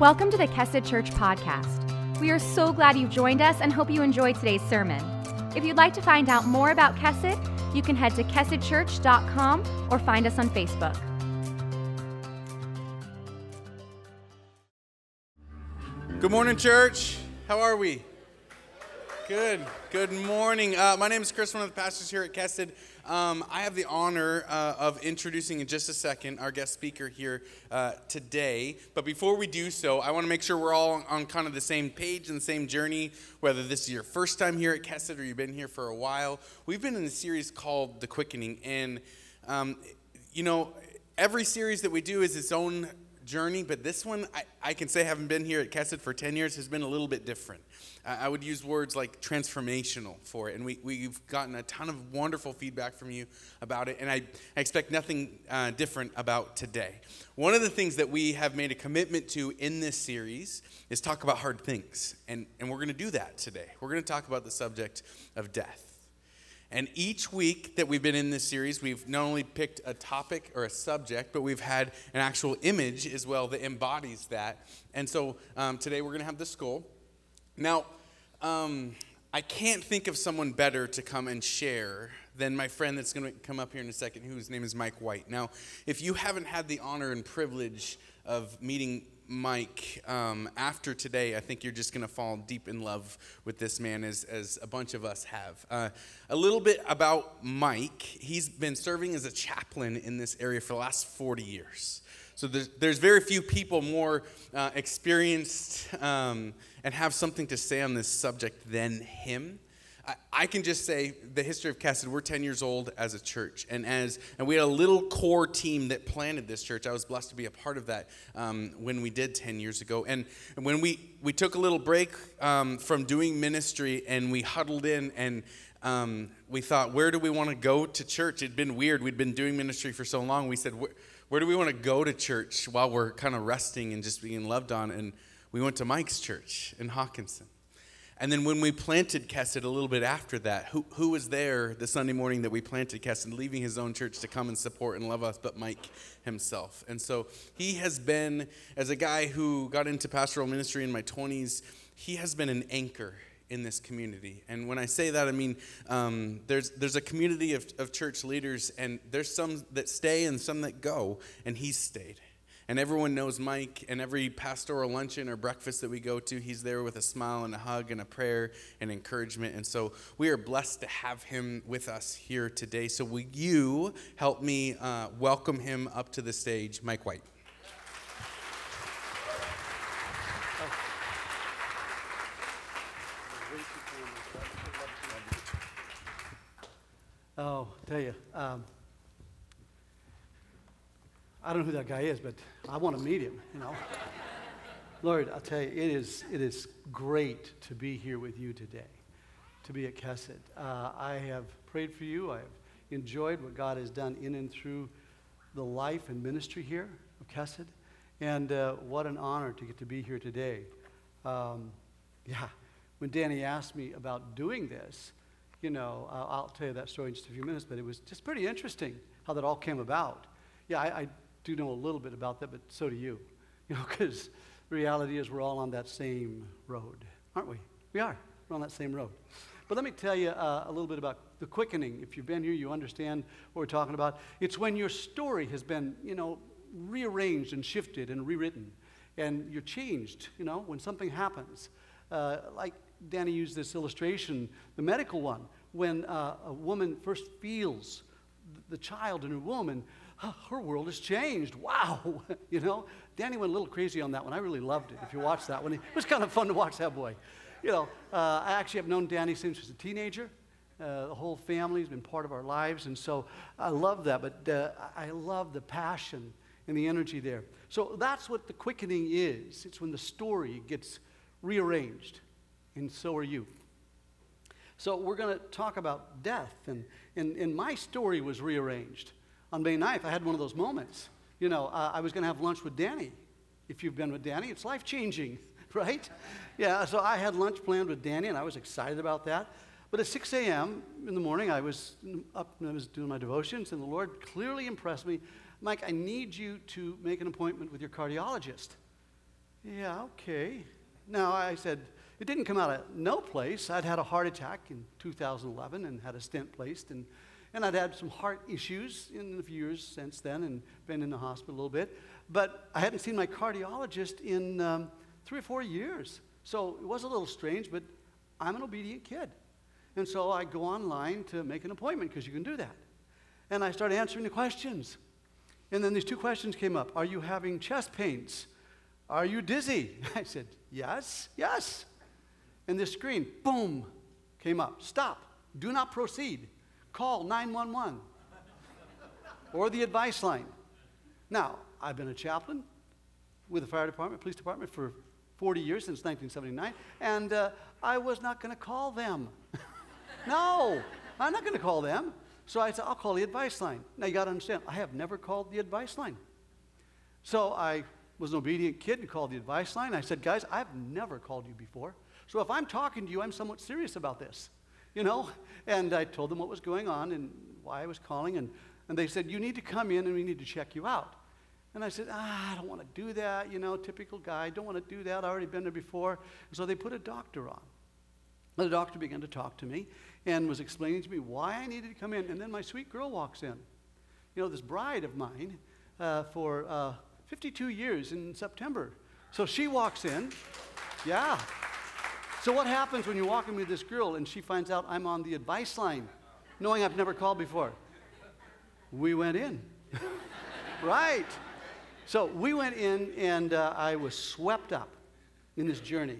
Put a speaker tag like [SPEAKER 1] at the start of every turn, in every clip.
[SPEAKER 1] Welcome to the Kessid Church podcast. We are so glad you've joined us and hope you enjoyed today's sermon. If you'd like to find out more about Kessid, you can head to KessidChurch.com or find us on Facebook.
[SPEAKER 2] Good morning, church. How are we? Good. Good morning. Uh, my name is Chris, one of the pastors here at Kested. Um, I have the honor uh, of introducing in just a second our guest speaker here uh, today. But before we do so, I want to make sure we're all on kind of the same page and the same journey, whether this is your first time here at Kested or you've been here for a while. We've been in a series called The Quickening. And, um, you know, every series that we do is its own journey, but this one, I, I can say, having been here at Kesset for 10 years, has been a little bit different. Uh, I would use words like transformational for it, and we, we've gotten a ton of wonderful feedback from you about it, and I, I expect nothing uh, different about today. One of the things that we have made a commitment to in this series is talk about hard things, and, and we're going to do that today. We're going to talk about the subject of death. And each week that we've been in this series, we've not only picked a topic or a subject, but we've had an actual image as well that embodies that. And so um, today we're going to have the skull. Now, um, I can't think of someone better to come and share than my friend that's going to come up here in a second, whose name is Mike White. Now, if you haven't had the honor and privilege of meeting Mike, um, after today, I think you're just going to fall deep in love with this man, as, as a bunch of us have. Uh, a little bit about Mike. He's been serving as a chaplain in this area for the last 40 years. So there's, there's very few people more uh, experienced um, and have something to say on this subject than him. I, can just say the history of Cassidy, we're 10 years old as a church. And, as, and we had a little core team that planted this church. I was blessed to be a part of that um, when we did 10 years ago. And, when we, we took a little break um, from doing ministry and we huddled in and, um, we thought, where do we want to go to church? It'd been weird. We'd been doing ministry for so long. We said, where do we want to go to church while we're kind of resting and just being loved on? And we went to Mike's church in Hawkinson. And then when we planted Kesset a little bit after that, who, who was there the Sunday morning that we planted Kesset, leaving his own church to come and support and love us, but Mike himself? And so he has been, as a guy who got into pastoral ministry in my 20s, he has been an anchor in this community. And when I say that, I mean um, there's, there's a community of, of church leaders, and there's some that stay and some that go, and he's stayed. And everyone knows Mike, and every pastoral luncheon or breakfast that we go to, he's there with a smile and a hug and a prayer and encouragement. And so we are blessed to have him with us here today. So, will you help me uh, welcome him up to the stage, Mike White?
[SPEAKER 3] Oh, tell you. Um, I don't know who that guy is, but I want to meet him, you know. Lord, I'll tell you, it is, it is great to be here with you today, to be at Kesed. Uh, I have prayed for you. I have enjoyed what God has done in and through the life and ministry here of Kesed. And uh, what an honor to get to be here today. Um, yeah, when Danny asked me about doing this, you know, I'll, I'll, tell you that story in just a few minutes, but it was just pretty interesting how that all came about. Yeah, I, I do know a little bit about that, but so do you. You know, because reality is we're all on that same road, aren't we? We are. We're on that same road. But let me tell you uh, a little bit about the quickening. If you've been here, you understand what we're talking about. It's when your story has been, you know, rearranged and shifted and rewritten, and you're changed, you know, when something happens. Uh, like Danny used this illustration, the medical one, when uh, a woman first feels the child in her womb and huh, her world has changed. Wow. You know, Danny went a little crazy on that one. I really loved it. If you watch that one, it was kind of fun to watch that boy. You know, uh, I actually have known Danny since he was a teenager. Uh, the whole family has been part of our lives. And so I love that. But uh, I love the passion and the energy there. So that's what the quickening is it's when the story gets rearranged. And so are you. So we're going to talk about death. And, and, and my story was rearranged on May 9th, I had one of those moments. You know, uh, I was going to have lunch with Danny. If you've been with Danny, it's life changing, right? Yeah, so I had lunch planned with Danny, and I was excited about that. But at 6 a.m. in the morning, I was up and I was doing my devotions, and the Lord clearly impressed me Mike, I need you to make an appointment with your cardiologist. Yeah, okay. Now, I said, it didn't come out of no place. I'd had a heart attack in 2011 and had a stent placed, and and I'd had some heart issues in a few years since then and been in the hospital a little bit. But I hadn't seen my cardiologist in um, three or four years. So it was a little strange, but I'm an obedient kid. And so I go online to make an appointment because you can do that. And I start answering the questions. And then these two questions came up Are you having chest pains? Are you dizzy? I said, Yes, yes. And this screen, boom, came up. Stop. Do not proceed. Call 911 or the advice line. Now, I've been a chaplain with the fire department, police department for 40 years since 1979, and uh, I was not going to call them. no, I'm not going to call them. So I said, I'll call the advice line. Now, you got to understand, I have never called the advice line. So I was an obedient kid and called the advice line. I said, Guys, I've never called you before. So if I'm talking to you, I'm somewhat serious about this you know? And I told them what was going on and why I was calling. And, and they said, You need to come in and we need to check you out. And I said, ah, I don't want to do that, you know, typical guy. I don't want to do that. I've already been there before. And so they put a doctor on. And the doctor began to talk to me and was explaining to me why I needed to come in. And then my sweet girl walks in. You know, this bride of mine uh, for uh, 52 years in September. So she walks in. Yeah. So, what happens when you're walking with this girl and she finds out I'm on the advice line, knowing I've never called before? We went in. right. So, we went in and uh, I was swept up in this journey.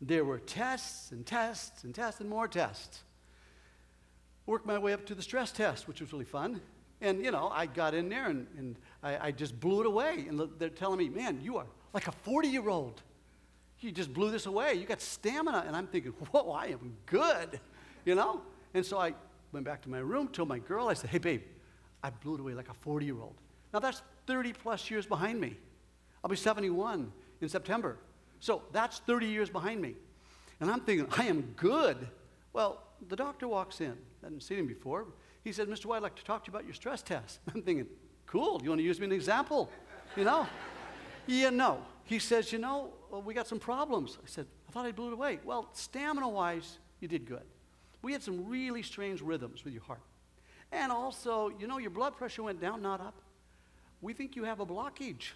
[SPEAKER 3] There were tests and tests and tests and more tests. Worked my way up to the stress test, which was really fun. And, you know, I got in there and, and I, I just blew it away. And they're telling me, man, you are like a 40 year old you just blew this away. You got stamina. And I'm thinking, whoa, I am good, you know? And so I went back to my room, told my girl, I said, hey, babe, I blew it away like a 40 year old. Now that's 30 plus years behind me. I'll be 71 in September. So that's 30 years behind me. And I'm thinking, I am good. Well, the doctor walks in. I hadn't seen him before. He said, Mr. White, I'd like to talk to you about your stress test. I'm thinking, cool, you want to use me an example? You know? Yeah, no he says, You know, well, uh, we got some problems. I said, I thought I blew it away. Well, stamina wise, you did good. We had some really strange rhythms with your heart. And also, you know, your blood pressure went down, not up. We think you have a blockage.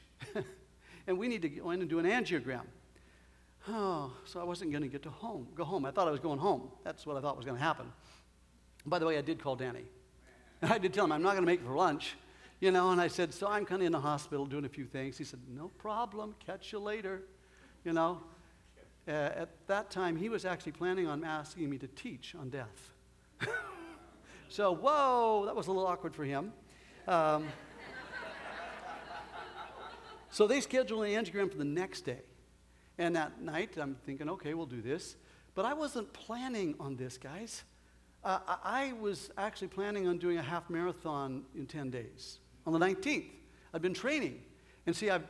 [SPEAKER 3] and we need to go in and do an angiogram. Oh, so I wasn't going to get to home, go home. I thought I was going home. That's what I thought was going to happen. By the way, I did call Danny. And I did tell him I'm not going to make it for lunch you know, and I said, So I'm kind of in the hospital doing a few things. He said, No problem, catch you later, you know. Uh, at that time, he was actually planning on asking me to teach on death. so, whoa, that was a little awkward for him. Um, so they scheduled an angiogram for the next day. And that night, I'm thinking, okay, we'll do this. But I wasn't planning on this, guys. Uh, I was actually planning on doing a half marathon in 10 days on the 19th. I'd been training. And see, I've,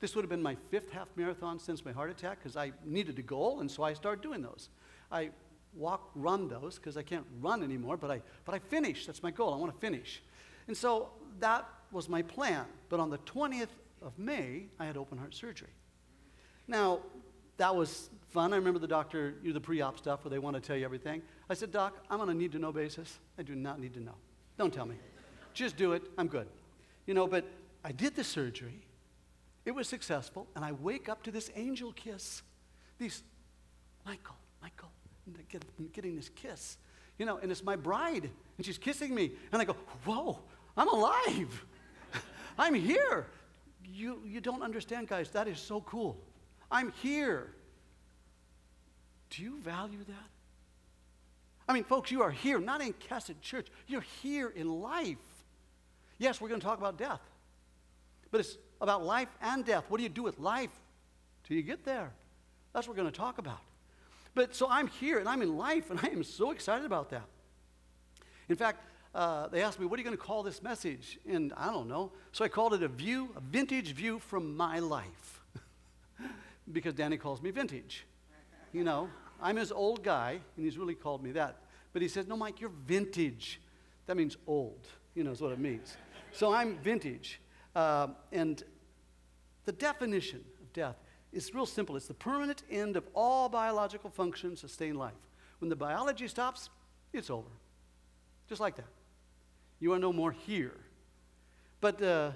[SPEAKER 3] this would have been my fifth half marathon since my heart attack because I needed a goal, and so I started doing those. I walk run those because I can't run anymore, but I, but I finish. That's my goal. I want to finish. And so that was my plan. But on the 20th of May, I had open heart surgery. Now, that was fun. I remember the doctor, you know, the pre op stuff where they want to tell you everything. I said, Doc, I'm on a need to know basis. I do not need to know. Don't tell me. Just do it. I'm good. You know, but I did the surgery, it was successful, and I wake up to this angel kiss. These, Michael, Michael, I'm getting this kiss. You know, and it's my bride, and she's kissing me. And I go, Whoa, I'm alive. I'm here. You, you don't understand, guys. That is so cool. I'm here. Do you value that? I mean, folks, you are here, not in Cassett Church. You're here in life. Yes, we're going to talk about death, but it's about life and death. What do you do with life till you get there? That's what we're going to talk about. But so I'm here and I'm in life, and I am so excited about that. In fact, uh, they asked me, What are you going to call this message? And I don't know. So I called it a view, a vintage view from my life. because Danny calls me vintage. You know, I'm his old guy, and he's really called me that. But he says, No, Mike, you're vintage. That means old, you know, is what it means. So I'm vintage. Uh, and the definition of death is real simple it's the permanent end of all biological function, sustained life. When the biology stops, it's over. Just like that. You are no more here. But uh,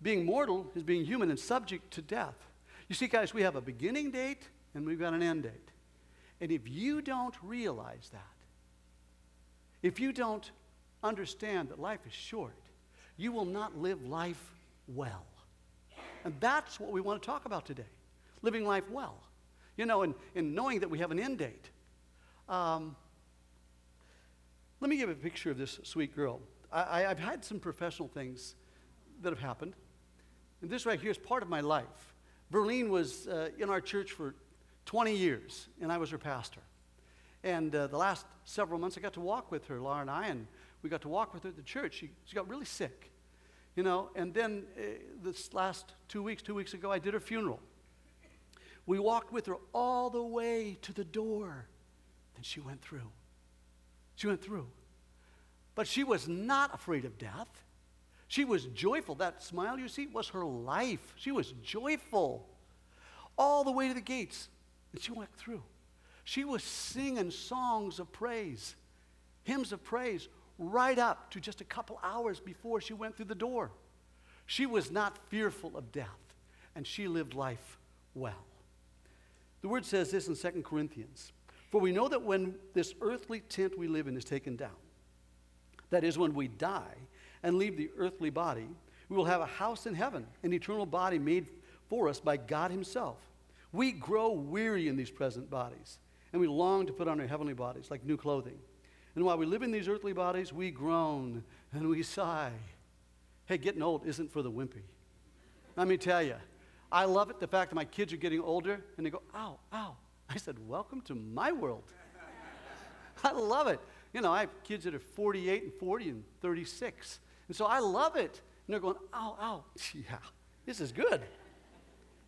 [SPEAKER 3] being mortal is being human and subject to death. You see, guys, we have a beginning date and we've got an end date. And if you don't realize that, if you don't understand that life is short, you will not live life well. And that's what we want to talk about today living life well. You know, and, and knowing that we have an end date. Um, let me give a picture of this sweet girl. I, have had some professional things that have happened. And this right here is part of my life. Verlene was uh, in our church for 20 years, and I was her pastor. And uh, the last several months, I got to walk with her, Laura and I, and we got to walk with her at the church. She, she got really sick you know, and then uh, this last two weeks, two weeks ago, I did her funeral. We walked with her all the way to the door, and she went through. She went through. But she was not afraid of death. She was joyful. That smile you see was her life. She was joyful all the way to the gates, and she went through. She was singing songs of praise, hymns of praise, right up to just a couple hours before she went through the door. She was not fearful of death, and she lived life well. The word says this in 2 Corinthians For we know that when this earthly tent we live in is taken down, that is, when we die and leave the earthly body, we will have a house in heaven, an eternal body made for us by God Himself. We grow weary in these present bodies, and we long to put on our heavenly bodies like new clothing. And while we live in these earthly bodies, we groan and we sigh. Hey, getting old isn't for the wimpy. Let me tell you, I love it the fact that my kids are getting older and they go, ow, ow. I said, welcome to my world. I love it. You know, I have kids that are 48 and 40 and 36. And so I love it. And they're going, ow, ow. Yeah, this is good.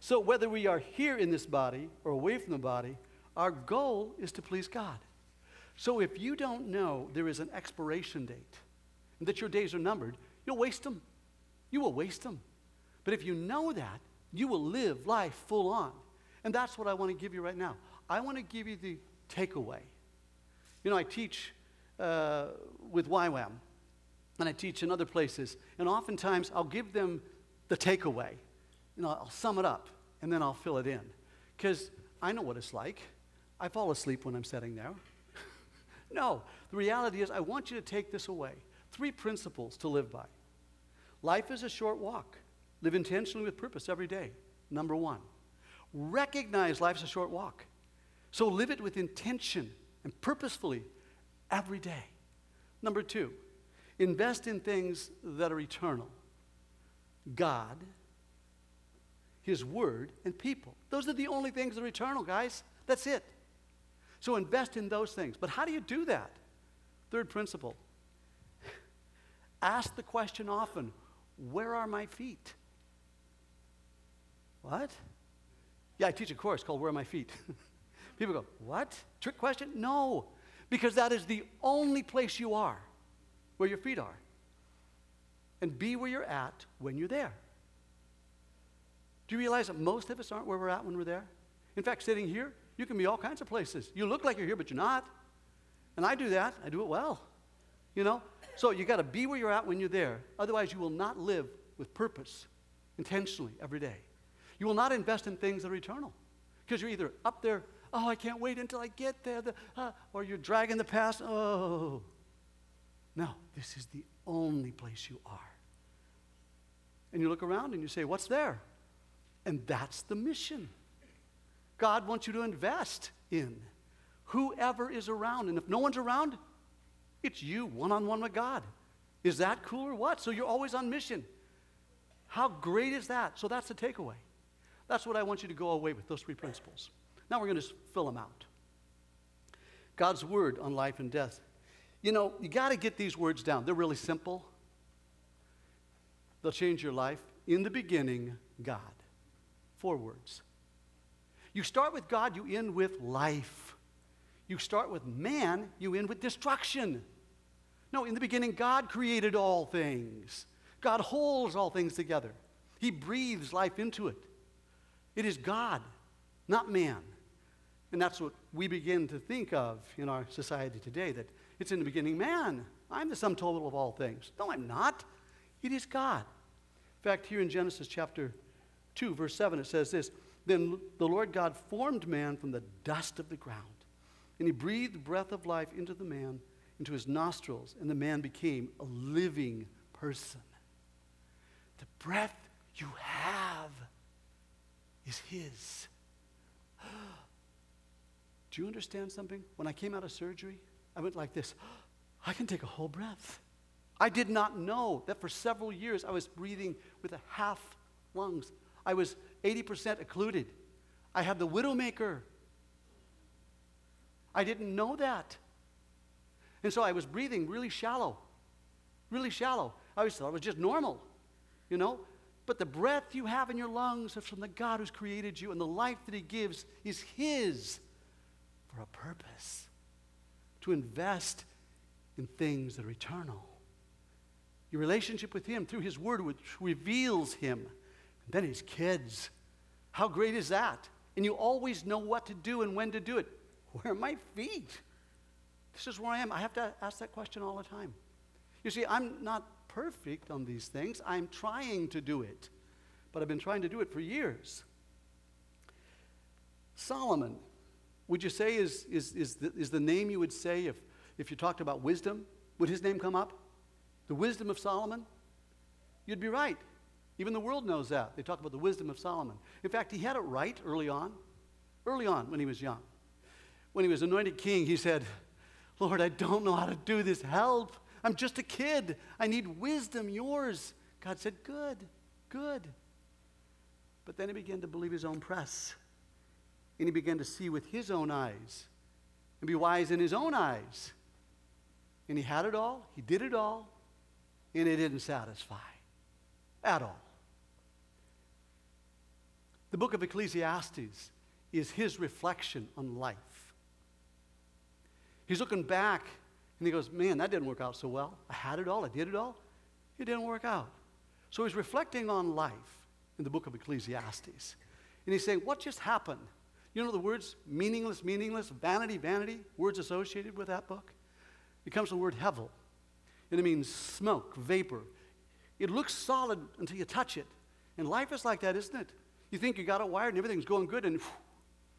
[SPEAKER 3] So whether we are here in this body or away from the body, our goal is to please God. So if you don't know there is an expiration date and that your days are numbered, you'll waste them. You will waste them. But if you know that, you will live life full on. And that's what I want to give you right now. I want to give you the takeaway. You know, I teach uh, with YWAM, and I teach in other places, and oftentimes I'll give them the takeaway. You know, I'll sum it up, and then I'll fill it in. Because I know what it's like. I fall asleep when I'm sitting there. No, the reality is, I want you to take this away. Three principles to live by. Life is a short walk. Live intentionally with purpose every day. Number one, recognize life's a short walk. So live it with intention and purposefully every day. Number two, invest in things that are eternal God, His Word, and people. Those are the only things that are eternal, guys. That's it. So invest in those things. But how do you do that? Third principle ask the question often where are my feet? What? Yeah, I teach a course called Where Are My Feet? People go, What? Trick question? No, because that is the only place you are where your feet are. And be where you're at when you're there. Do you realize that most of us aren't where we're at when we're there? In fact, sitting here, you can be all kinds of places. You look like you're here, but you're not. And I do that. I do it well. You know? So you got to be where you're at when you're there. Otherwise, you will not live with purpose intentionally every day. You will not invest in things that are eternal because you're either up there, oh, I can't wait until I get there, the, uh, or you're dragging the past, oh. No, this is the only place you are. And you look around and you say, what's there? And that's the mission. God wants you to invest in. Whoever is around. And if no one's around, it's you one on one with God. Is that cool or what? So you're always on mission. How great is that? So that's the takeaway. That's what I want you to go away with those three principles. Now we're going to fill them out. God's word on life and death. You know, you got to get these words down. They're really simple, they'll change your life. In the beginning, God. Four words. You start with God, you end with life. You start with man, you end with destruction. No, in the beginning, God created all things. God holds all things together. He breathes life into it. It is God, not man. And that's what we begin to think of in our society today that it's in the beginning man. I'm the sum total of all things. No, I'm not. It is God. In fact, here in Genesis chapter 2, verse 7, it says this then the Lord God formed man from the dust of the ground, and he breathed the breath of life into the man, into his nostrils, and the man became a living person. The breath you have is his. Do you understand something? When I came out of surgery, I went like this I can take a whole breath. I did not know that for several years I was breathing with a half lungs. I was 80% occluded. I have the widowmaker. I didn't know that. And so I was breathing really shallow, really shallow. I always thought it was just normal, you know? But the breath you have in your lungs is from the God who's created you, and the life that He gives is His for a purpose to invest in things that are eternal. Your relationship with Him through His Word, which reveals Him then his kids. How great is that? And you always know what to do and when to do it. Where are my feet? This is where I am. I have to ask that question all the time. You see, I'm not perfect on these things. I'm trying to do it, but I've been trying to do it for years. Solomon, would you say, is, is, is, the, is the name you would say if, if you talked about wisdom? Would his name come up? The wisdom of Solomon? You'd be right. Even the world knows that. They talk about the wisdom of Solomon. In fact, he had it right early on, early on when he was young. When he was anointed king, he said, Lord, I don't know how to do this. Help. I'm just a kid. I need wisdom, yours. God said, Good, good. But then he began to believe his own press. And he began to see with his own eyes and be wise in his own eyes. And he had it all, he did it all, and it didn't satisfy at all. The book of Ecclesiastes is his reflection on life. He's looking back and he goes, Man, that didn't work out so well. I had it all, I did it all. It didn't work out. So he's reflecting on life in the book of Ecclesiastes. And he's saying, What just happened? You know the words meaningless, meaningless, vanity, vanity, words associated with that book? It comes from the word hevel, and it means smoke, vapor. It looks solid until you touch it. And life is like that, isn't it? You think you got it wired and everything's going good, and whew,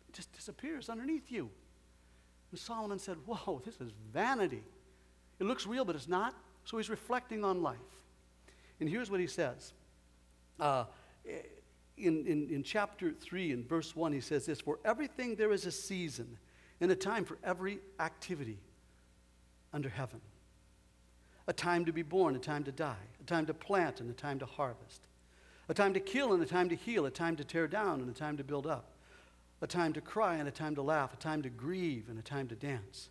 [SPEAKER 3] it just disappears underneath you. And Solomon said, Whoa, this is vanity. It looks real, but it's not. So he's reflecting on life. And here's what he says uh, in, in, in chapter 3, in verse 1, he says this For everything there is a season and a time for every activity under heaven a time to be born, a time to die, a time to plant, and a time to harvest, a time to kill, and a time to heal, a time to tear down, and a time to build up, a time to cry, and a time to laugh, a time to grieve, and a time to dance.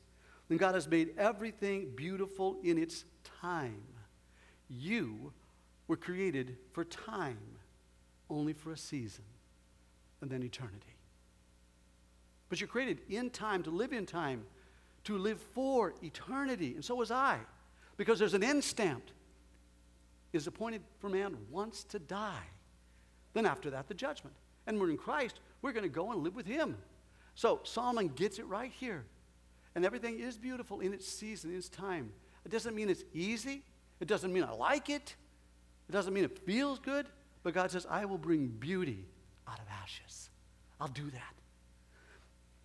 [SPEAKER 3] And God has made everything beautiful in its time. You were created for time, only for a season, and then eternity. But you're created in time, to live in time, to live for eternity. And so was I because there's an end stamped. Is appointed for man once to die. Then after that, the judgment. And we're in Christ, we're going to go and live with him. So Solomon gets it right here. And everything is beautiful in its season, in its time. It doesn't mean it's easy. It doesn't mean I like it. It doesn't mean it feels good. But God says, I will bring beauty out of ashes. I'll do that.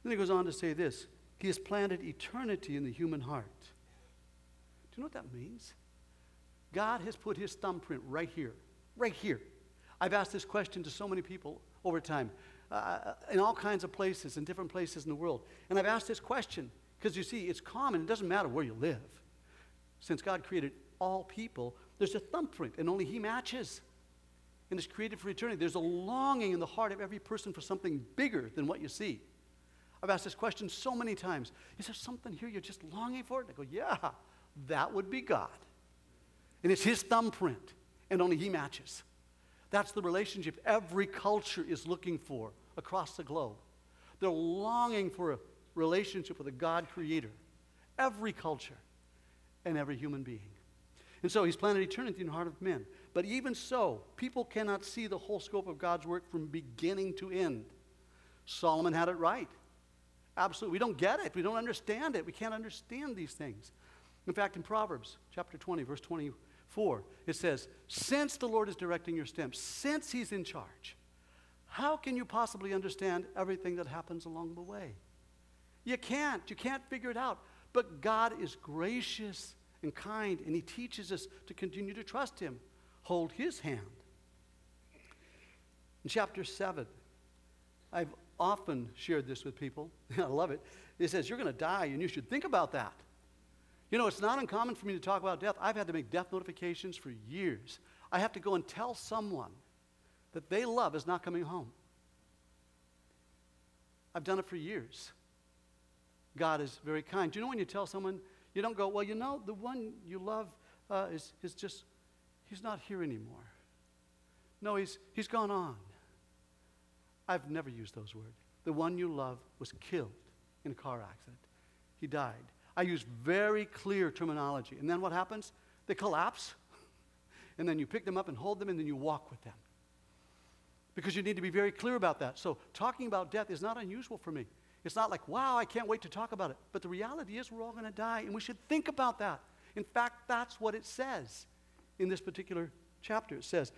[SPEAKER 3] Then he goes on to say this He has planted eternity in the human heart you know what that means? God has put his thumbprint right here, right here. I've asked this question to so many people over time, uh, uh in all kinds of places, in different places in the world. And I've asked this question because you see, it's common. It doesn't matter where you live. Since God created all people, there's a thumbprint, and only He matches. And it's created for eternity. There's a longing in the heart of every person for something bigger than what you see. I've asked this question so many times. Is there something here you're just longing for? And I go, Yeah. That would be God. And it's His thumbprint, and only He matches. That's the relationship every culture is looking for across the globe. They're longing for a relationship with a God creator, every culture and every human being. And so he's planted eternity in the heart of men. But even so, people cannot see the whole scope of God's work from beginning to end. Solomon had it right. Absolutely. We don't get it. We don't understand it. We can't understand these things. In fact, in Proverbs chapter 20, verse 24, it says, Since the Lord is directing your steps, since He's in charge, how can you possibly understand everything that happens along the way? You can't. You can't figure it out. But God is gracious and kind, and He teaches us to continue to trust Him, hold His hand. In chapter 7, I've often shared this with people. I love it. It says, You're going to die, and you should think about that. You know, it's not uncommon for me to talk about death. I've had to make death notifications for years. I have to go and tell someone that they love is not coming home. I've done it for years. God is very kind. Do you know when you tell someone, you don't go, well, you know, the one you love uh, is, is just, he's not here anymore. No, he's, he's gone on. I've never used those words. The one you love was killed in a car accident, he died. I use very clear terminology. And then what happens? They collapse. And then you pick them up and hold them, and then you walk with them. Because you need to be very clear about that. So, talking about death is not unusual for me. It's not like, wow, I can't wait to talk about it. But the reality is, we're all going to die, and we should think about that. In fact, that's what it says in this particular chapter. It says,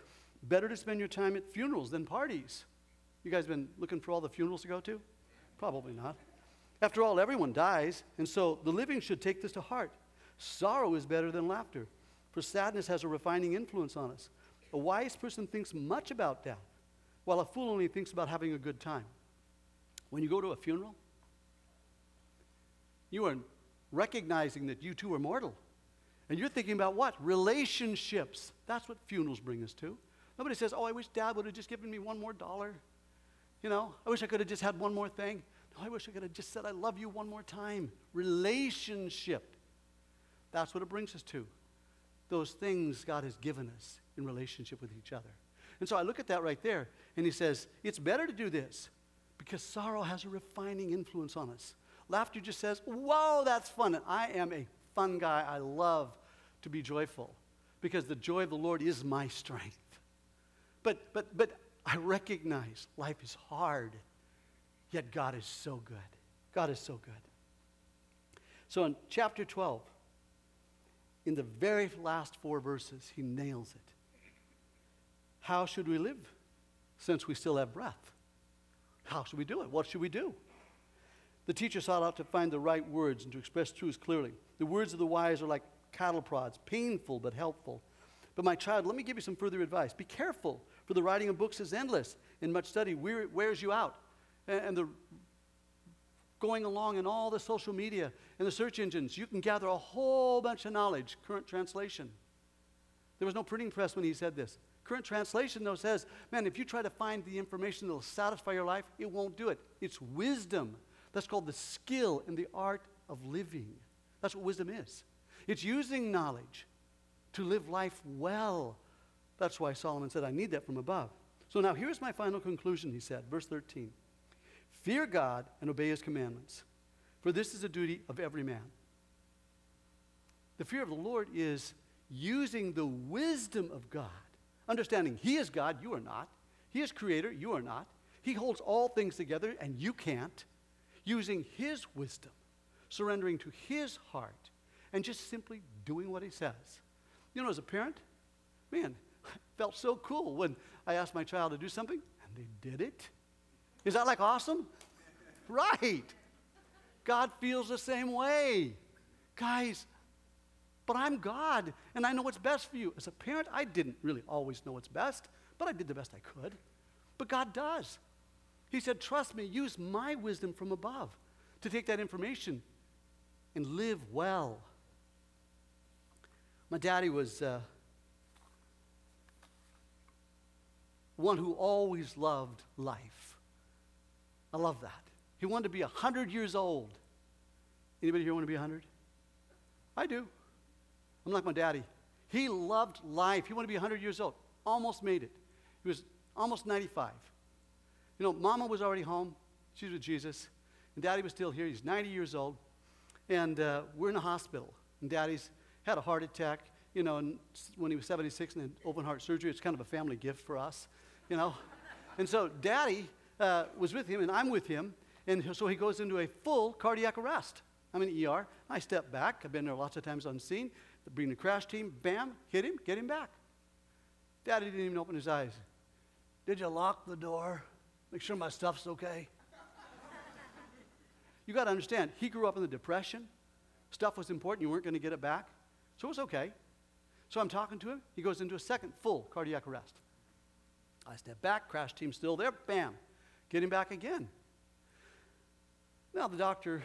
[SPEAKER 3] better to spend your time at funerals than parties. You guys been looking for all the funerals to go to? Probably not. After all, everyone dies, and so the living should take this to heart. Sorrow is better than laughter, for sadness has a refining influence on us. A wise person thinks much about death, while a fool only thinks about having a good time. When you go to a funeral, you are recognizing that you too are mortal. And you're thinking about what? Relationships. That's what funerals bring us to. Nobody says, Oh, I wish dad would have just given me one more dollar. You know, I wish I could have just had one more thing. No, oh, I wish I could have just said, I love you one more time. Relationship. That's what it brings us to. Those things God has given us in relationship with each other. And so I look at that right there, and he says, It's better to do this because sorrow has a refining influence on us. Laughter just says, Whoa, that's fun. And I am a fun guy. I love to be joyful because the joy of the Lord is my strength. But, but, but I recognize life is hard Yet God is so good. God is so good. So in chapter 12, in the very last four verses, he nails it. How should we live since we still have breath? How should we do it? What should we do? The teacher sought out to find the right words and to express truths clearly. The words of the wise are like cattle prods, painful but helpful. But my child, let me give you some further advice. Be careful, for the writing of books is endless, and much study wears you out and the going along in all the social media and the search engines, you can gather a whole bunch of knowledge. Current translation. There was no printing press when he said this. Current translation, though, says, man, if you try to find the information that will satisfy your life, it won't do it. It's wisdom. That's called the skill and the art of living. That's what wisdom is. It's using knowledge to live life well. That's why Solomon said, I need that from above. So now here's my final conclusion, he said, verse 13. Fear God and obey his commandments, for this is the duty of every man. The fear of the Lord is using the wisdom of God, understanding he is God, you are not. He is creator, you are not. He holds all things together, and you can't. Using his wisdom, surrendering to his heart, and just simply doing what he says. You know, as a parent, man, felt so cool when I asked my child to do something, and they did it. Is that like awesome? Right. God feels the same way. Guys, but I'm God and I know what's best for you. As a parent, I didn't really always know what's best, but I did the best I could. But God does. He said, Trust me, use my wisdom from above to take that information and live well. My daddy was uh, one who always loved life. I love that. He wanted to be 100 years old. Anybody here want to be 100? I do. I'm like my daddy. He loved life. He wanted to be 100 years old. Almost made it. He was almost 95. You know, mama was already home. She's with Jesus. And daddy was still here. He's 90 years old. And uh, we're in a hospital. And daddy's had a heart attack, you know, and when he was 76 and had open heart surgery. It's kind of a family gift for us, you know. and so daddy uh, was with him, and I'm with him. And so he goes into a full cardiac arrest. I'm in ER. I step back. I've been there lots of times unseen. They bring the crash team. Bam, hit him, get him back. Daddy didn't even open his eyes. Did you lock the door? Make sure my stuff's okay. you got to understand, he grew up in the Depression. Stuff was important. You weren't going to get it back. So it was okay. So I'm talking to him. He goes into a second full cardiac arrest. I step back, crash team still there, bam, get him back again. Now the doctor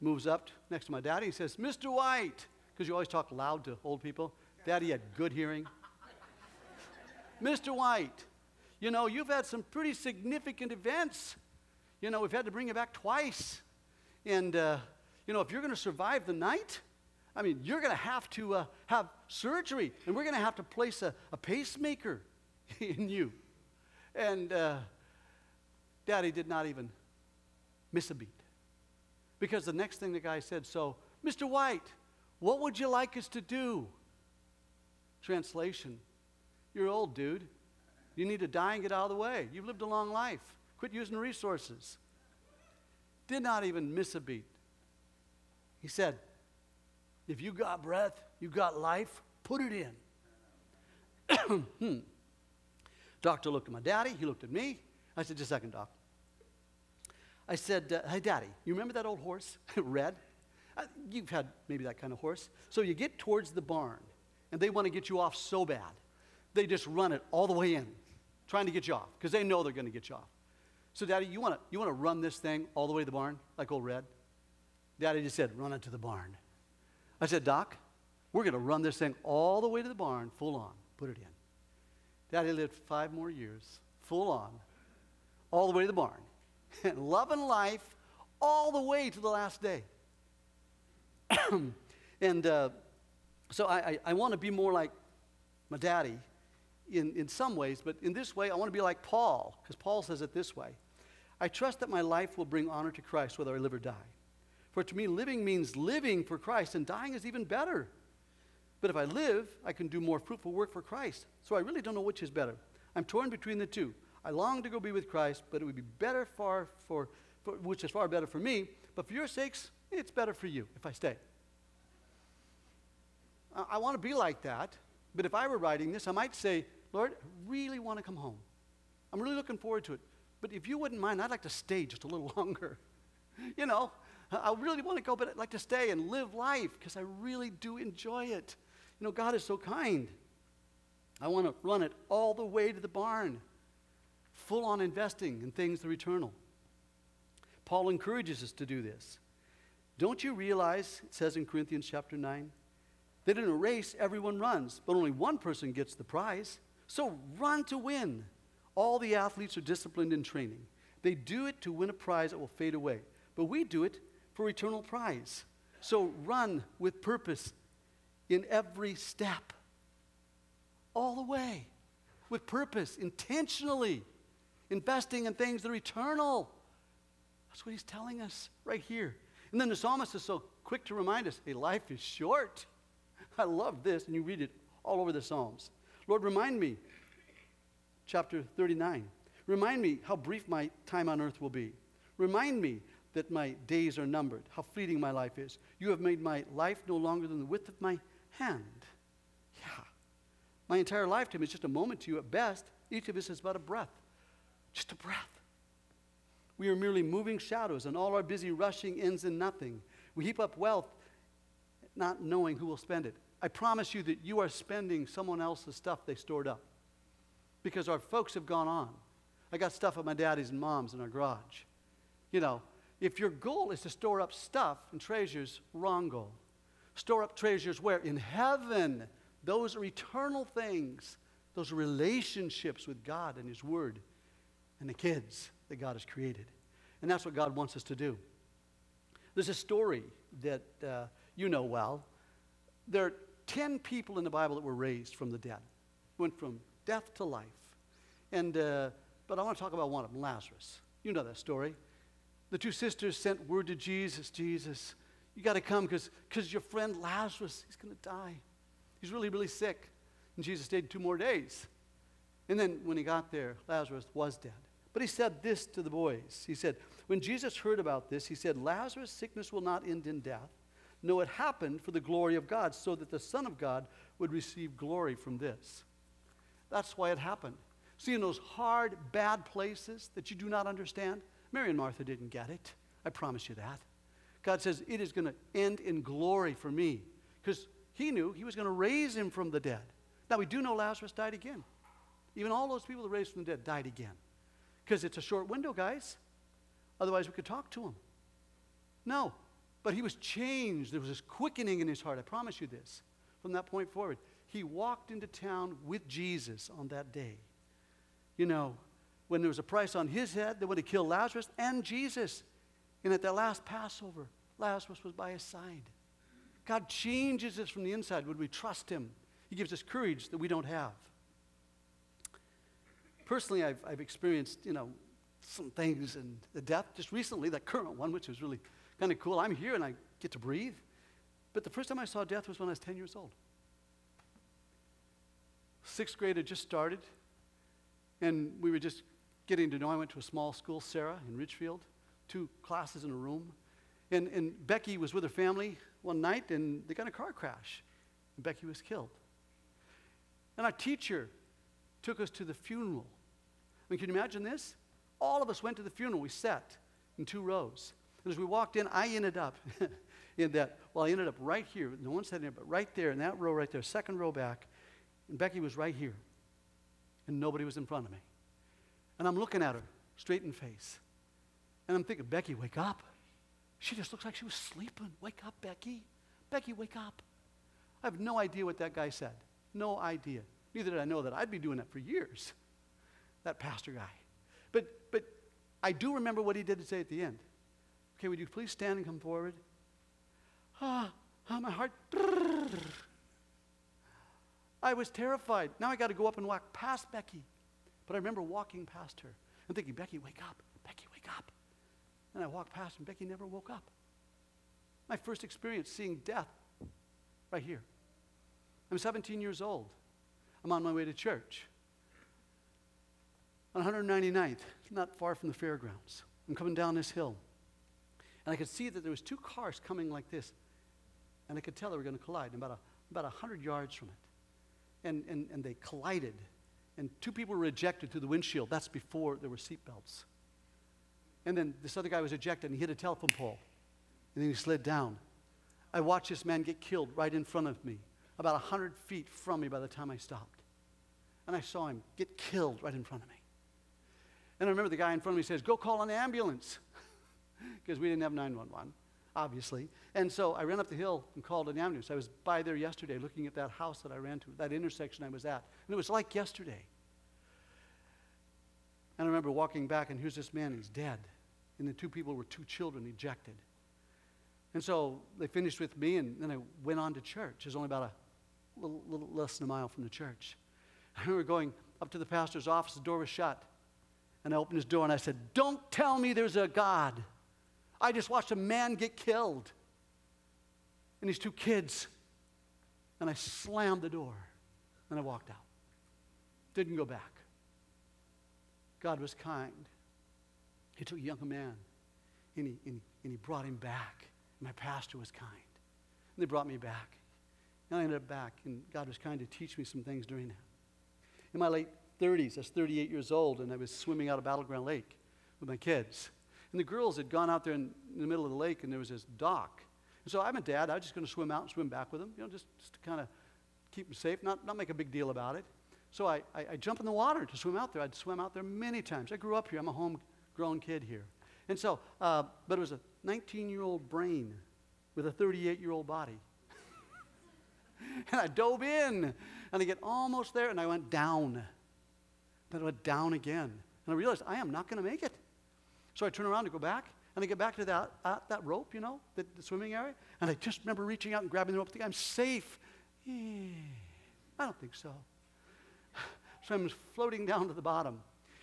[SPEAKER 3] moves up next to my daddy. He says, Mr. White, because you always talk loud to old people. Daddy had good hearing. Mr. White, you know, you've had some pretty significant events. You know, we've had to bring you back twice. And, uh, you know, if you're going to survive the night, I mean, you're going to have to uh, have surgery, and we're going to have to place a, a pacemaker in you. And, uh, Daddy did not even miss a beat. Because the next thing the guy said, So, Mr. White, what would you like us to do? Translation You're old, dude. You need to die and get out of the way. You've lived a long life. Quit using resources. Did not even miss a beat. He said, If you got breath, you got life, put it in. hmm. Doctor looked at my daddy, he looked at me. I said, Just a second, Doc. I said, uh, Hey, Daddy, you remember that old horse? Red? Uh, you've had maybe that kind of horse. So you get towards the barn, and they want to get you off so bad. They just run it all the way in, trying to get you off, because they know they're going to get you off. So, Daddy, you want to you wanna run this thing all the way to the barn, like old Red? Daddy just said, Run it to the barn. I said, Doc, we're going to run this thing all the way to the barn, full on. Put it in. Daddy lived five more years, full on, all the way to the barn. loving life all the way to the last day. and uh, so I, I, I want to be more like my daddy in, in some ways, but in this way, I want to be like Paul, because Paul says it this way I trust that my life will bring honor to Christ, whether I live or die. For to me, living means living for Christ, and dying is even better. But if I live, I can do more fruitful work for Christ. So I really don't know which is better. I'm torn between the two. I long to go be with Christ, but it would be better far for, for which is far better for me, but for your sakes, it's better for you if I stay. I, I want to be like that, but if I were writing this, I might say, Lord, I really want to come home. I'm really looking forward to it. But if you wouldn't mind, I'd like to stay just a little longer. you know, I really want to go, but I'd like to stay and live life because I really do enjoy it. You know, God is so kind. I want to run it all the way to the barn full on investing in things that are eternal. Paul encourages us to do this. Don't you realize, it says in Corinthians chapter 9, that in a race everyone runs, but only one person gets the prize? So run to win. All the athletes are disciplined in training. They do it to win a prize that will fade away, but we do it for eternal prize. So run with purpose in every step, all the way, with purpose, intentionally investing in things that are eternal. That's what he's telling us right here. And then the psalmist is so quick to remind us hey, life is short. I love this, and you read it all over the Psalms. Lord, remind me, chapter 39, remind me how brief my time on earth will be. Remind me that my days are numbered, how fleeting my life is. You have made my life no longer than the width of my hand. Yeah. My entire lifetime is just a moment to you at best. Each of us is but a breath. Just a breath. We are merely moving shadows, and all our busy rushing ends in nothing. We heap up wealth, not knowing who will spend it. I promise you that you are spending someone else's stuff they stored up because our folks have gone on. I got stuff at my daddy's and mom's in our garage. You know, if your goal is to store up stuff and treasures, wrong goal. Store up treasures where? In heaven. Those are eternal things, those are relationships with God and His Word and the kids that God has created. And that's what God wants us to do. There's a story that uh, you know well. There are 10 people in the Bible that were raised from the dead, went from death to life. And, uh, but I want to talk about one of them, Lazarus. You know that story. The two sisters sent word to Jesus Jesus, you got to come because your friend Lazarus, he's going to die. He's really, really sick. And Jesus stayed two more days. And then when he got there, Lazarus was dead. But he said this to the boys. He said, When Jesus heard about this, he said, Lazarus' sickness will not end in death. No, it happened for the glory of God, so that the Son of God would receive glory from this. That's why it happened. See, in those hard, bad places that you do not understand, Mary and Martha didn't get it. I promise you that. God says, It is going to end in glory for me, because he knew he was going to raise him from the dead. Now, we do know Lazarus died again. Even all those people that raised from the dead died again because it's a short window, guys. Otherwise, we could talk to him. No, but he was changed. There was this quickening in his heart. I promise you this. From that point forward, he walked into town with Jesus on that day. You know, when there was a price on his head, they would have killed Lazarus and Jesus. And at that last Passover, Lazarus was by his side. God changes us from the inside. Would we trust him? He gives us courage that we don't have personally, I've, I've experienced, you know, some things and the death just recently, that current one, which was really kind of cool. I'm here and I get to breathe. But the first time I saw death was when I was 10 years old. Sixth grade had just started, and we were just getting to know. I went to a small school, Sara, in Ridgefield, two classes in a room. And, and Becky was with her family one night, and they got in a car crash, and Becky was killed. And our teacher took us to the funeral mean, can you imagine this? All of us went to the funeral. We sat in two rows. And as we walked in, I ended up in that, well, I ended up right here. No one said there, but right there in that row right there, second row back. And Becky was right here. And nobody was in front of me. And I'm looking at her straight in face. And I'm thinking, Becky, wake up. She just looks like she was sleeping. Wake up, Becky. Becky, wake up. I have no idea what that guy said. No idea. Neither did I know that I'd be doing that for years that pastor guy. But, but I do remember what he did to say at the end. Okay, would you please stand and come forward? Ah, ah my heart. I was terrified. Now I got to go up and walk past Becky. But I remember walking past her and thinking, Becky, wake up. Becky, wake up. And I walked past, and Becky never woke up. My first experience seeing death right here. I'm 17 years old. I'm on my way to church on 199th, not far from the fairgrounds. I'm coming down this hill. And I could see that there was two cars coming like this. And I could tell they were going to collide about, a, about 100 yards from it. And, and, and they collided. And two people were ejected through the windshield. That's before there were seatbelts. And then this other guy was ejected and he hit a telephone pole. And then he slid down. I watched this man get killed right in front of me, about 100 feet from me by the time I stopped. And I saw him get killed right in front of me. And I remember the guy in front of me says, Go call an ambulance. Because we didn't have 911, obviously. And so I ran up the hill and called an ambulance. I was by there yesterday looking at that house that I ran to, that intersection I was at. And it was like yesterday. And I remember walking back, and here's this man, he's dead. And the two people were two children ejected. And so they finished with me, and then I went on to church. It was only about a little, little less than a mile from the church. I remember going up to the pastor's office, the door was shut and I opened his door and I said, Don't tell me there's a God. I just watched a man get killed and his two kids. And I slammed the door and I walked out. Didn't go back. God was kind. He took a young man and he, and, and he brought him back. my pastor was kind. And they brought me back. And I ended up back, and God was kind to teach me some things during that. In my late 30s. I was 38 years old, and I was swimming out of Battleground Lake with my kids. And the girls had gone out there in, in the middle of the lake, and there was this dock. And so I'm a dad. I was just going to swim out and swim back with them, you know, just, just to kind of keep them safe, not, not make a big deal about it. So I, I, I jump in the water to swim out there. I'd swim out there many times. I grew up here. I'm a homegrown kid here. And so, uh, but it was a 19 year old brain with a 38 year old body. and I dove in, and I get almost there, and I went down. Then I went down again. And I realized I am not going to make it. So I turn around to go back, and I get back to that, uh, that rope, you know, the, the, swimming area. And I just remember reaching out and grabbing the rope, thinking, I'm safe. I don't think so. So I'm floating down to the bottom.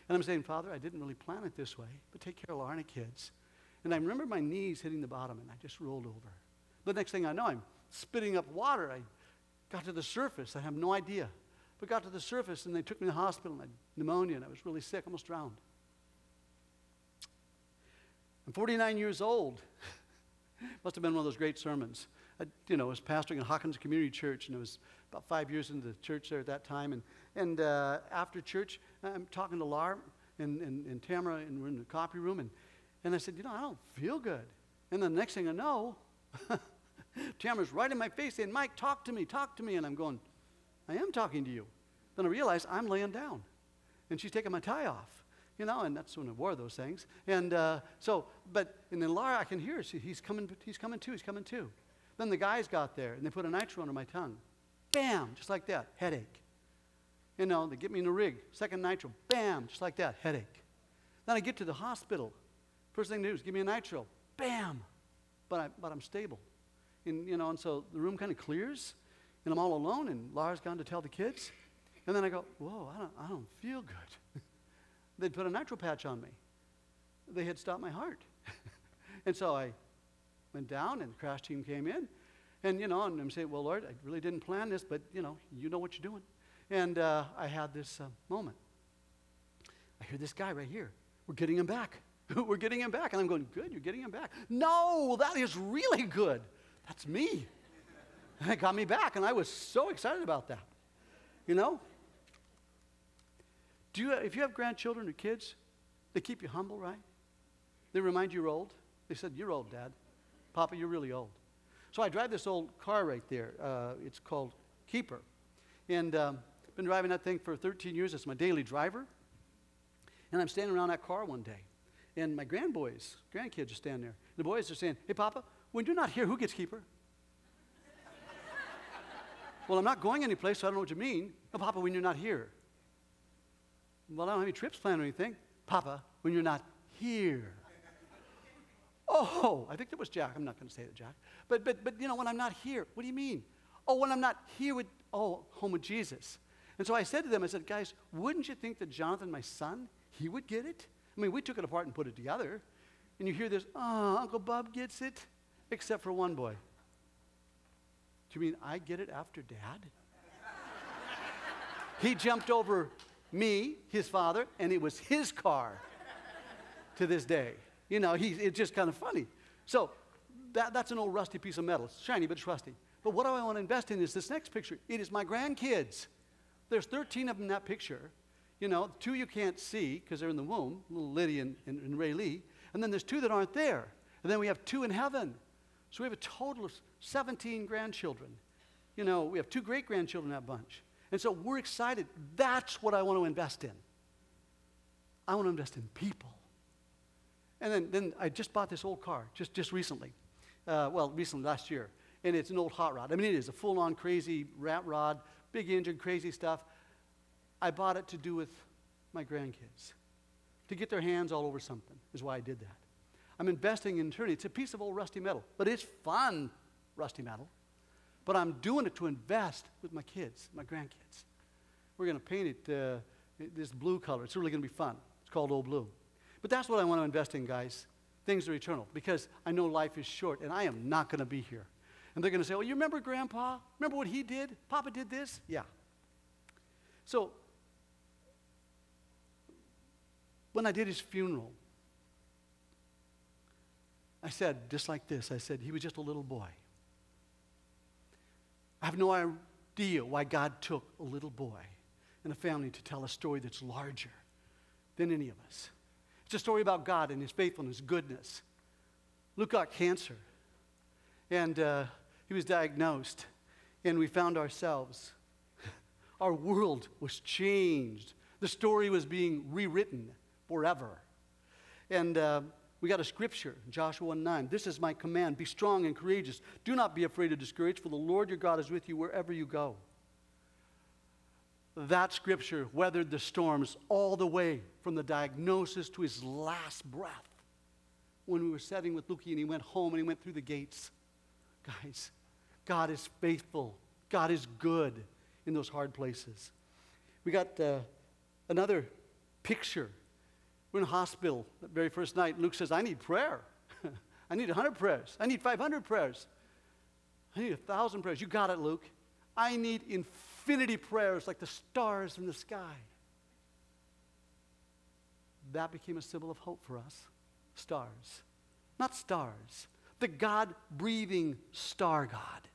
[SPEAKER 3] And I'm saying, Father, I didn't really plan it this way, but take care of Larna kids. And I remember my knees hitting the bottom, and I just rolled over. The next thing I know, I'm spitting up water. I got to the surface. I have no idea. But got to the surface and they took me to the hospital and I had pneumonia and I was really sick, almost drowned. I'm 49 years old. Must have been one of those great sermons. I, you know, I was pastoring in Hockinson Community Church, and I was about five years into the church there at that time. And, and uh, after church, I'm talking to Lar and, and, and Tamara, and we're in the copy room, and, and I said, you know, I don't feel good. And the next thing I know, Tamara's right in my face saying, Mike, talk to me, talk to me. And I'm going, I am talking to you. Then I realize I'm laying down. And she's taking my tie off, you know, and that's when I wore those things. And uh, so, but, and then Laura, I can hear, she, he's coming, he's coming too, he's coming too. Then the guys got there and they put a nitro under my tongue. Bam, just like that, headache. You know, they get me in the rig, second nitro, bam, just like that, headache. Then I get to the hospital. First thing they do is give me a nitro, bam, but, I, but I'm stable. And, you know, and so the room kind of clears and I'm all alone, and Laura's gone to tell the kids. And then I go, whoa, I don't, I don't feel good. They'd put a nitro patch on me. They had stopped my heart. and so I went down, and the crash team came in. And, you know, and I'm saying, well, Lord, I really didn't plan this, but, you know, you know what you're doing. And uh, I had this uh, moment. I hear this guy right here. We're getting him back. We're getting him back. And I'm going, good, you're getting him back. No, that is really good. That's me. It got me back, and I was so excited about that. You know? Do you, if you have grandchildren or kids, they keep you humble, right? They remind you you're old. They said, You're old, Dad. Papa, you're really old. So I drive this old car right there. Uh, it's called Keeper. And um, been driving that thing for 13 years. It's my daily driver. And I'm standing around that car one day. And my grandboys, grandkids are standing there. The boys are saying, Hey, Papa, when you're not here, who gets Keeper? Well, I'm not going anyplace, so I don't know what you mean. No, Papa, when you're not here. Well, I don't have any trips planned or anything. Papa, when you're not here. Oh, I think it was Jack. I'm not going to say it, Jack. But, but, but, you know, when I'm not here, what do you mean? Oh, when I'm not here with, oh, home with Jesus. And so I said to them, I said, guys, wouldn't you think that Jonathan, my son, he would get it? I mean, we took it apart and put it together. And you hear this, oh, Uncle Bob gets it, except for one boy you mean I get it after dad? he jumped over me, his father, and it was his car to this day. You know, he, it's just kind of funny. So that, that's an old rusty piece of metal. It's shiny, but it's rusty. But what do I want to invest in is this next picture. It is my grandkids. There's 13 of them in that picture. You know, two you can't see because they're in the womb, little Liddy and, and, and Ray Lee. And then there's two that aren't there. And then we have two in heaven. So we have a total of 17 grandchildren. You know, we have two great grandchildren in that bunch. And so we're excited. That's what I want to invest in. I want to invest in people. And then, then I just bought this old car just, just recently. Uh, well, recently, last year. And it's an old hot rod. I mean, it is a full on crazy rat rod, big engine, crazy stuff. I bought it to do with my grandkids, to get their hands all over something, is why I did that. I'm investing in eternity. It's a piece of old rusty metal, but it's fun rusty metal, but I'm doing it to invest with my kids, my grandkids. We're going to paint it uh, this blue color. It's really going to be fun. It's called Old Blue. But that's what I want to invest in, guys. Things are eternal because I know life is short and I am not going to be here. And they're going to say, "Well, oh, you remember Grandpa? Remember what he did? Papa did this? Yeah. So, when I did his funeral, I said, just like this, I said, he was just a little boy. I have no idea why God took a little boy and a family to tell a story that's larger than any of us. It's a story about God and His faithfulness, goodness. Luke got cancer, and uh, he was diagnosed, and we found ourselves. Our world was changed. The story was being rewritten forever. And uh, we got a scripture, Joshua 9. This is my command be strong and courageous. Do not be afraid or discouraged, for the Lord your God is with you wherever you go. That scripture weathered the storms all the way from the diagnosis to his last breath when we were sitting with Lukey and he went home and he went through the gates. Guys, God is faithful, God is good in those hard places. We got uh, another picture we're in hospital the very first night. Luke says, I need prayer. I need 100 prayers. I need 500 prayers. I need 1,000 prayers. You got it, Luke. I need infinity prayers like the stars in the sky. That became a symbol of hope for us. Stars. Not stars. The God breathing star God.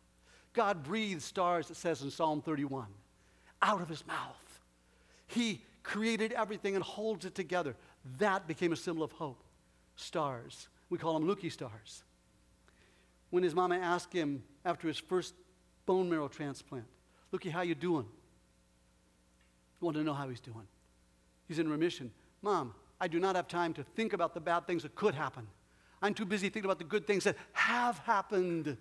[SPEAKER 3] God breathed stars, it says in Psalm 31, out of his mouth. He created everything and holds it together. That became a symbol of hope. Stars. We call them Lukey stars. When his mama asked him after his first bone marrow transplant, Lukey, how you doing? He wanted to know how he's doing. He's in remission. Mom, I do not have time to think about the bad things that could happen. I'm too busy thinking about the good things that have happened.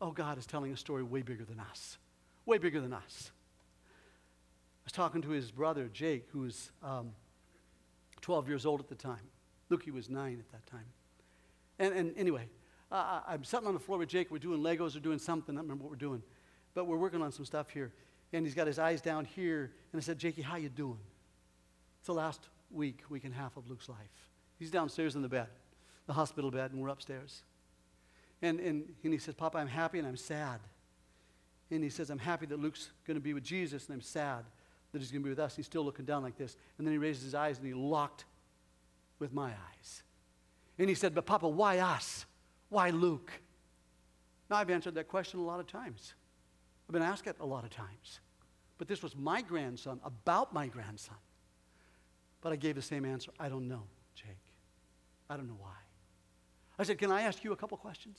[SPEAKER 3] Oh, God is telling a story way bigger than us, way bigger than us talking to his brother, Jake, who was um, 12 years old at the time. Lukey was nine at that time. And, and anyway, uh, I'm sitting on the floor with Jake. We're doing Legos or doing something. I don't remember what we're doing. But we're working on some stuff here. And he's got his eyes down here. And I said, Jakey, how you doing? It's the last week, week and a half of Luke's life. He's downstairs in the bed, the hospital bed, and we're upstairs. And, and, and he says, Papa, I'm happy and I'm sad. And he says, I'm happy that Luke's going to be with Jesus, and I'm sad that he's going to be with us. He's still looking down like this. And then he raised his eyes and he locked with my eyes. And he said, But Papa, why us? Why Luke? Now, I've answered that question a lot of times. I've been asked it a lot of times. But this was my grandson, about my grandson. But I gave the same answer I don't know, Jake. I don't know why. I said, Can I ask you a couple questions?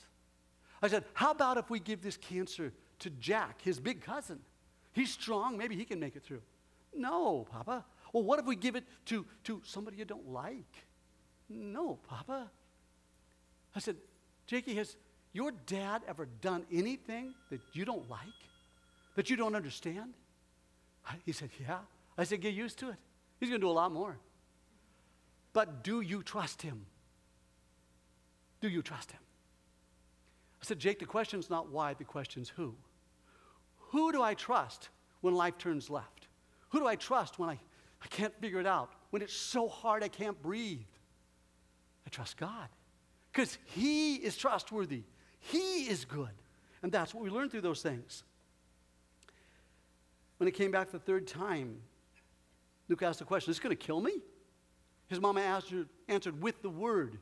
[SPEAKER 3] I said, How about if we give this cancer to Jack, his big cousin? He's strong, maybe he can make it through. No, Papa. Well, what if we give it to, to somebody you don't like? No, Papa. I said, Jakey, has your dad ever done anything that you don't like, that you don't understand? He said, Yeah. I said, Get used to it. He's going to do a lot more. But do you trust him? Do you trust him? I said, Jake, the question's not why, the question's who. Who do I trust when life turns left? Who do I trust when I, I can't figure it out? When it's so hard I can't breathe? I trust God because He is trustworthy, He is good. And that's what we learned through those things. When it came back the third time, Luke asked the question, Is this going to kill me? His mama answered with the word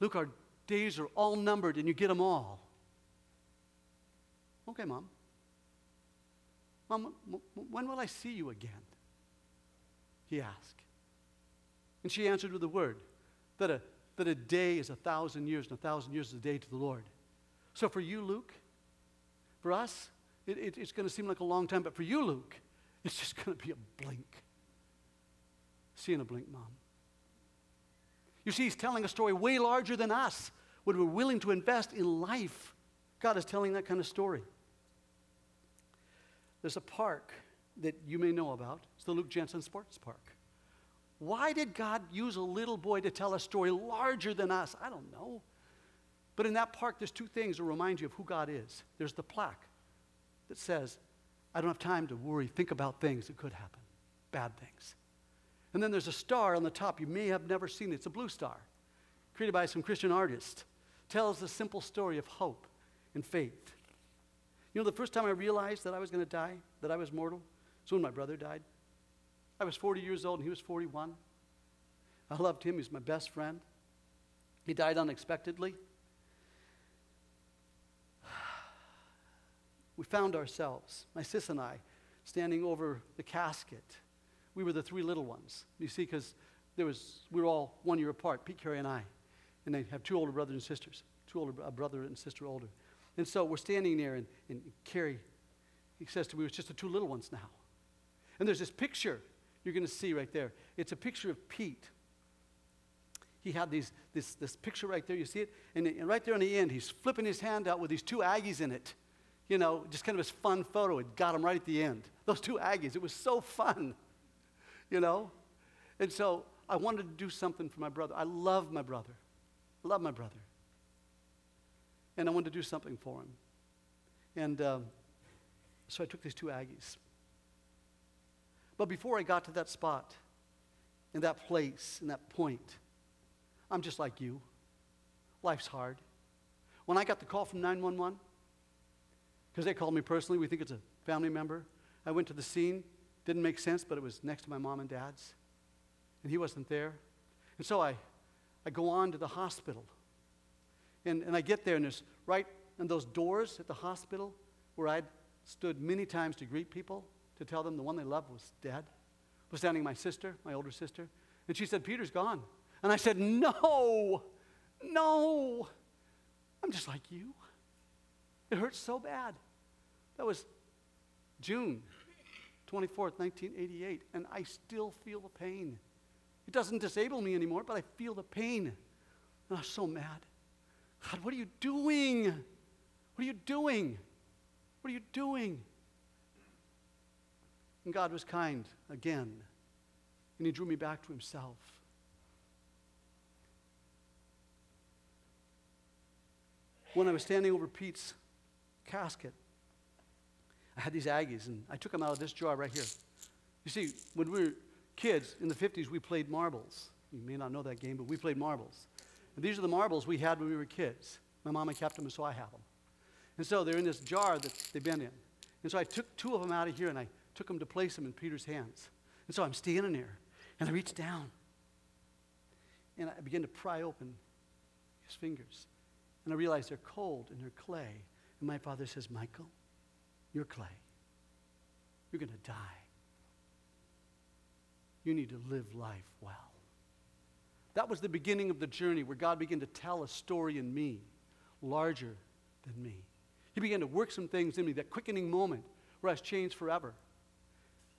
[SPEAKER 3] Luke, our days are all numbered and you get them all. Okay, mom. Mom, when will I see you again? He asked. And she answered with a word that a, that a day is a thousand years, and a thousand years is a day to the Lord. So for you, Luke, for us, it, it, it's going to seem like a long time, but for you, Luke, it's just going to be a blink. See in a blink, Mom. You see, he's telling a story way larger than us when we're willing to invest in life. God is telling that kind of story. There's a park that you may know about. It's the Luke Jensen Sports Park. Why did God use a little boy to tell a story larger than us? I don't know. But in that park, there's two things that remind you of who God is. There's the plaque that says, I don't have time to worry, think about things that could happen, bad things. And then there's a star on the top. You may have never seen it. It's a blue star, created by some Christian artist. Tells the simple story of hope and faith you know, the first time I realized that I was going to die, that I was mortal, was when my brother died. I was 40 years old and he was 41. I loved him, he was my best friend. He died unexpectedly. We found ourselves, my sis and I, standing over the casket. We were the three little ones, you see, because there was we were all one year apart, Pete, Carey, and I, and they have two older brothers and sisters, two older a brother and sister older. And so we're standing there, and, and Carrie, he says to me, it's just the two little ones now. And there's this picture you're going to see right there. It's a picture of Pete. He had these, this, this picture right there, you see it? And, and right there on the end, he's flipping his hand out with these two Aggies in it. You know, just kind of this fun photo. It got him right at the end. Those two Aggies. It was so fun, you know? And so I wanted to do something for my brother. I love my brother. I love my brother and I wanted to do something for him. And um, so I took these two Aggies. But before I got to that spot, in that place, in that point, I'm just like you. Life's hard. When I got the call from 911, because they called me personally, we think it's a family member, I went to the scene. Didn't make sense, but it was next to my mom and dad's. And he wasn't there. And so I, I go on to the hospital. And, and I get there, and there's right in those doors at the hospital where I'd stood many times to greet people, to tell them the one they loved was dead, was standing my sister, my older sister. And she said, Peter's gone. And I said, No, no, I'm just like you. It hurts so bad. That was June 24th, 1988, and I still feel the pain. It doesn't disable me anymore, but I feel the pain. And I was so mad. God, what are you doing? What are you doing? What are you doing? And God was kind again, and He drew me back to Himself. When I was standing over Pete's casket, I had these Aggies, and I took them out of this jar right here. You see, when we were kids in the 50s, we played marbles. You may not know that game, but we played marbles. These are the marbles we had when we were kids. My mama kept them, and so I have them. And so they're in this jar that they've been in. And so I took two of them out of here and I took them to place them in Peter's hands. And so I'm standing there and I reach down and I begin to pry open his fingers. And I realize they're cold and they're clay. And my father says, Michael, you're clay. You're going to die. You need to live life well. That was the beginning of the journey where God began to tell a story in me, larger than me. He began to work some things in me, that quickening moment where I was changed forever.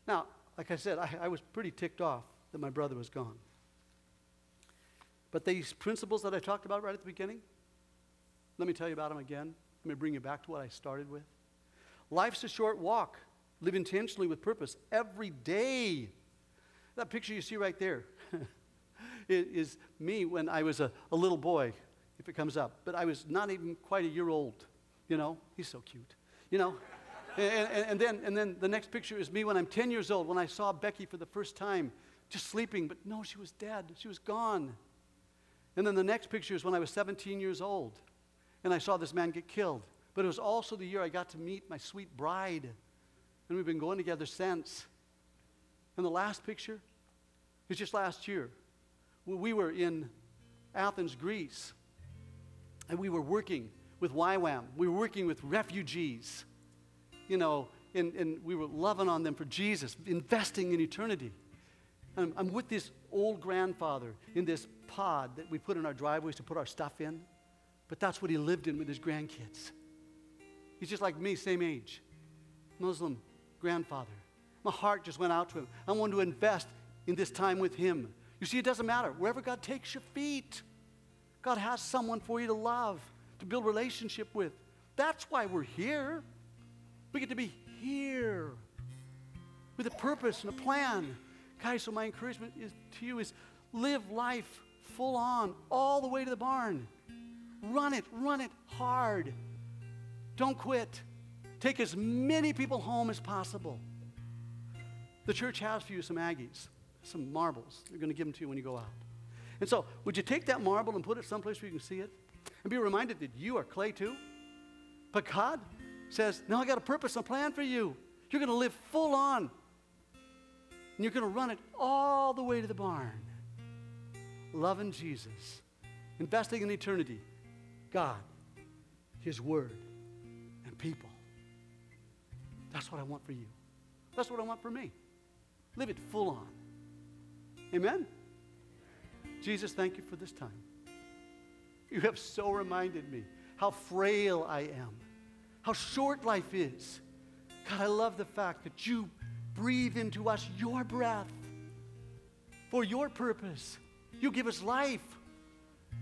[SPEAKER 3] Now, like I said, I, I was pretty ticked off that my brother was gone. But these principles that I talked about right at the beginning, let me tell you about them again. Let me bring you back to what I started with. Life's a short walk. Live intentionally with purpose every day. That picture you see right there. is me when I was a, a little boy, if it comes up. But I was not even quite a year old. You know, he's so cute. You know? And, and, and, then, and then the next picture is me when I'm 10 years old, when I saw Becky for the first time, just sleeping, but no, she was dead. She was gone. And then the next picture is when I was 17 years old, and I saw this man get killed. But it was also the year I got to meet my sweet bride, and we've been going together since. And the last picture is just last year we were in Athens, Greece, and we were working with YWAM. We were working with refugees, you know, and, and we were loving on them for Jesus, investing in eternity. And I'm, I'm with this old grandfather in this pod that we put in our driveways to put our stuff in, but that's what he lived in with his grandkids. He's just like me, same age, Muslim grandfather. My heart just went out to him. I wanted to invest in this time with him you see, it doesn't matter. Wherever God takes your feet, God has someone for you to love, to build relationship with. That's why we're here. We get to be here with a purpose and a plan. Guys, so my encouragement is to you is live life full on, all the way to the barn. Run it, run it hard. Don't quit. Take as many people home as possible. The church has for you some Aggies some marbles. They're going to give them to you when you go out. And so, would you take that marble and put it someplace where you can see it? And be reminded that you are clay too? But God says, No, I got a purpose and a plan for you. You're going to live full on. And you're going to run it all the way to the barn. Loving Jesus, investing in eternity, God, His Word, and people. That's what I want for you. That's what I want for me. Live it full on. Amen? Jesus, thank you for this time. You have so reminded me how frail I am, how short life is. God, I love the fact that you breathe into us your breath for your purpose. You give us life,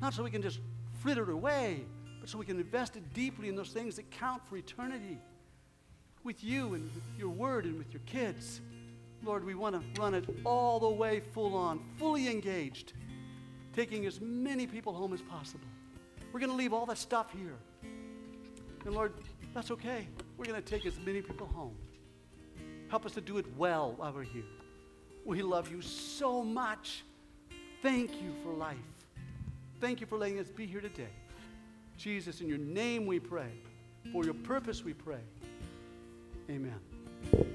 [SPEAKER 3] not so we can just fritter it away, but so we can invest it deeply in those things that count for eternity with you and with your word and with your kids. Lord, we want to run it all the way full on, fully engaged, taking as many people home as possible. We're going to leave all that stuff here. And Lord, that's okay. We're going to take as many people home. Help us to do it well while we're here. We love you so much. Thank you for life. Thank you for letting us be here today. Jesus, in your name we pray. For your purpose we pray. Amen.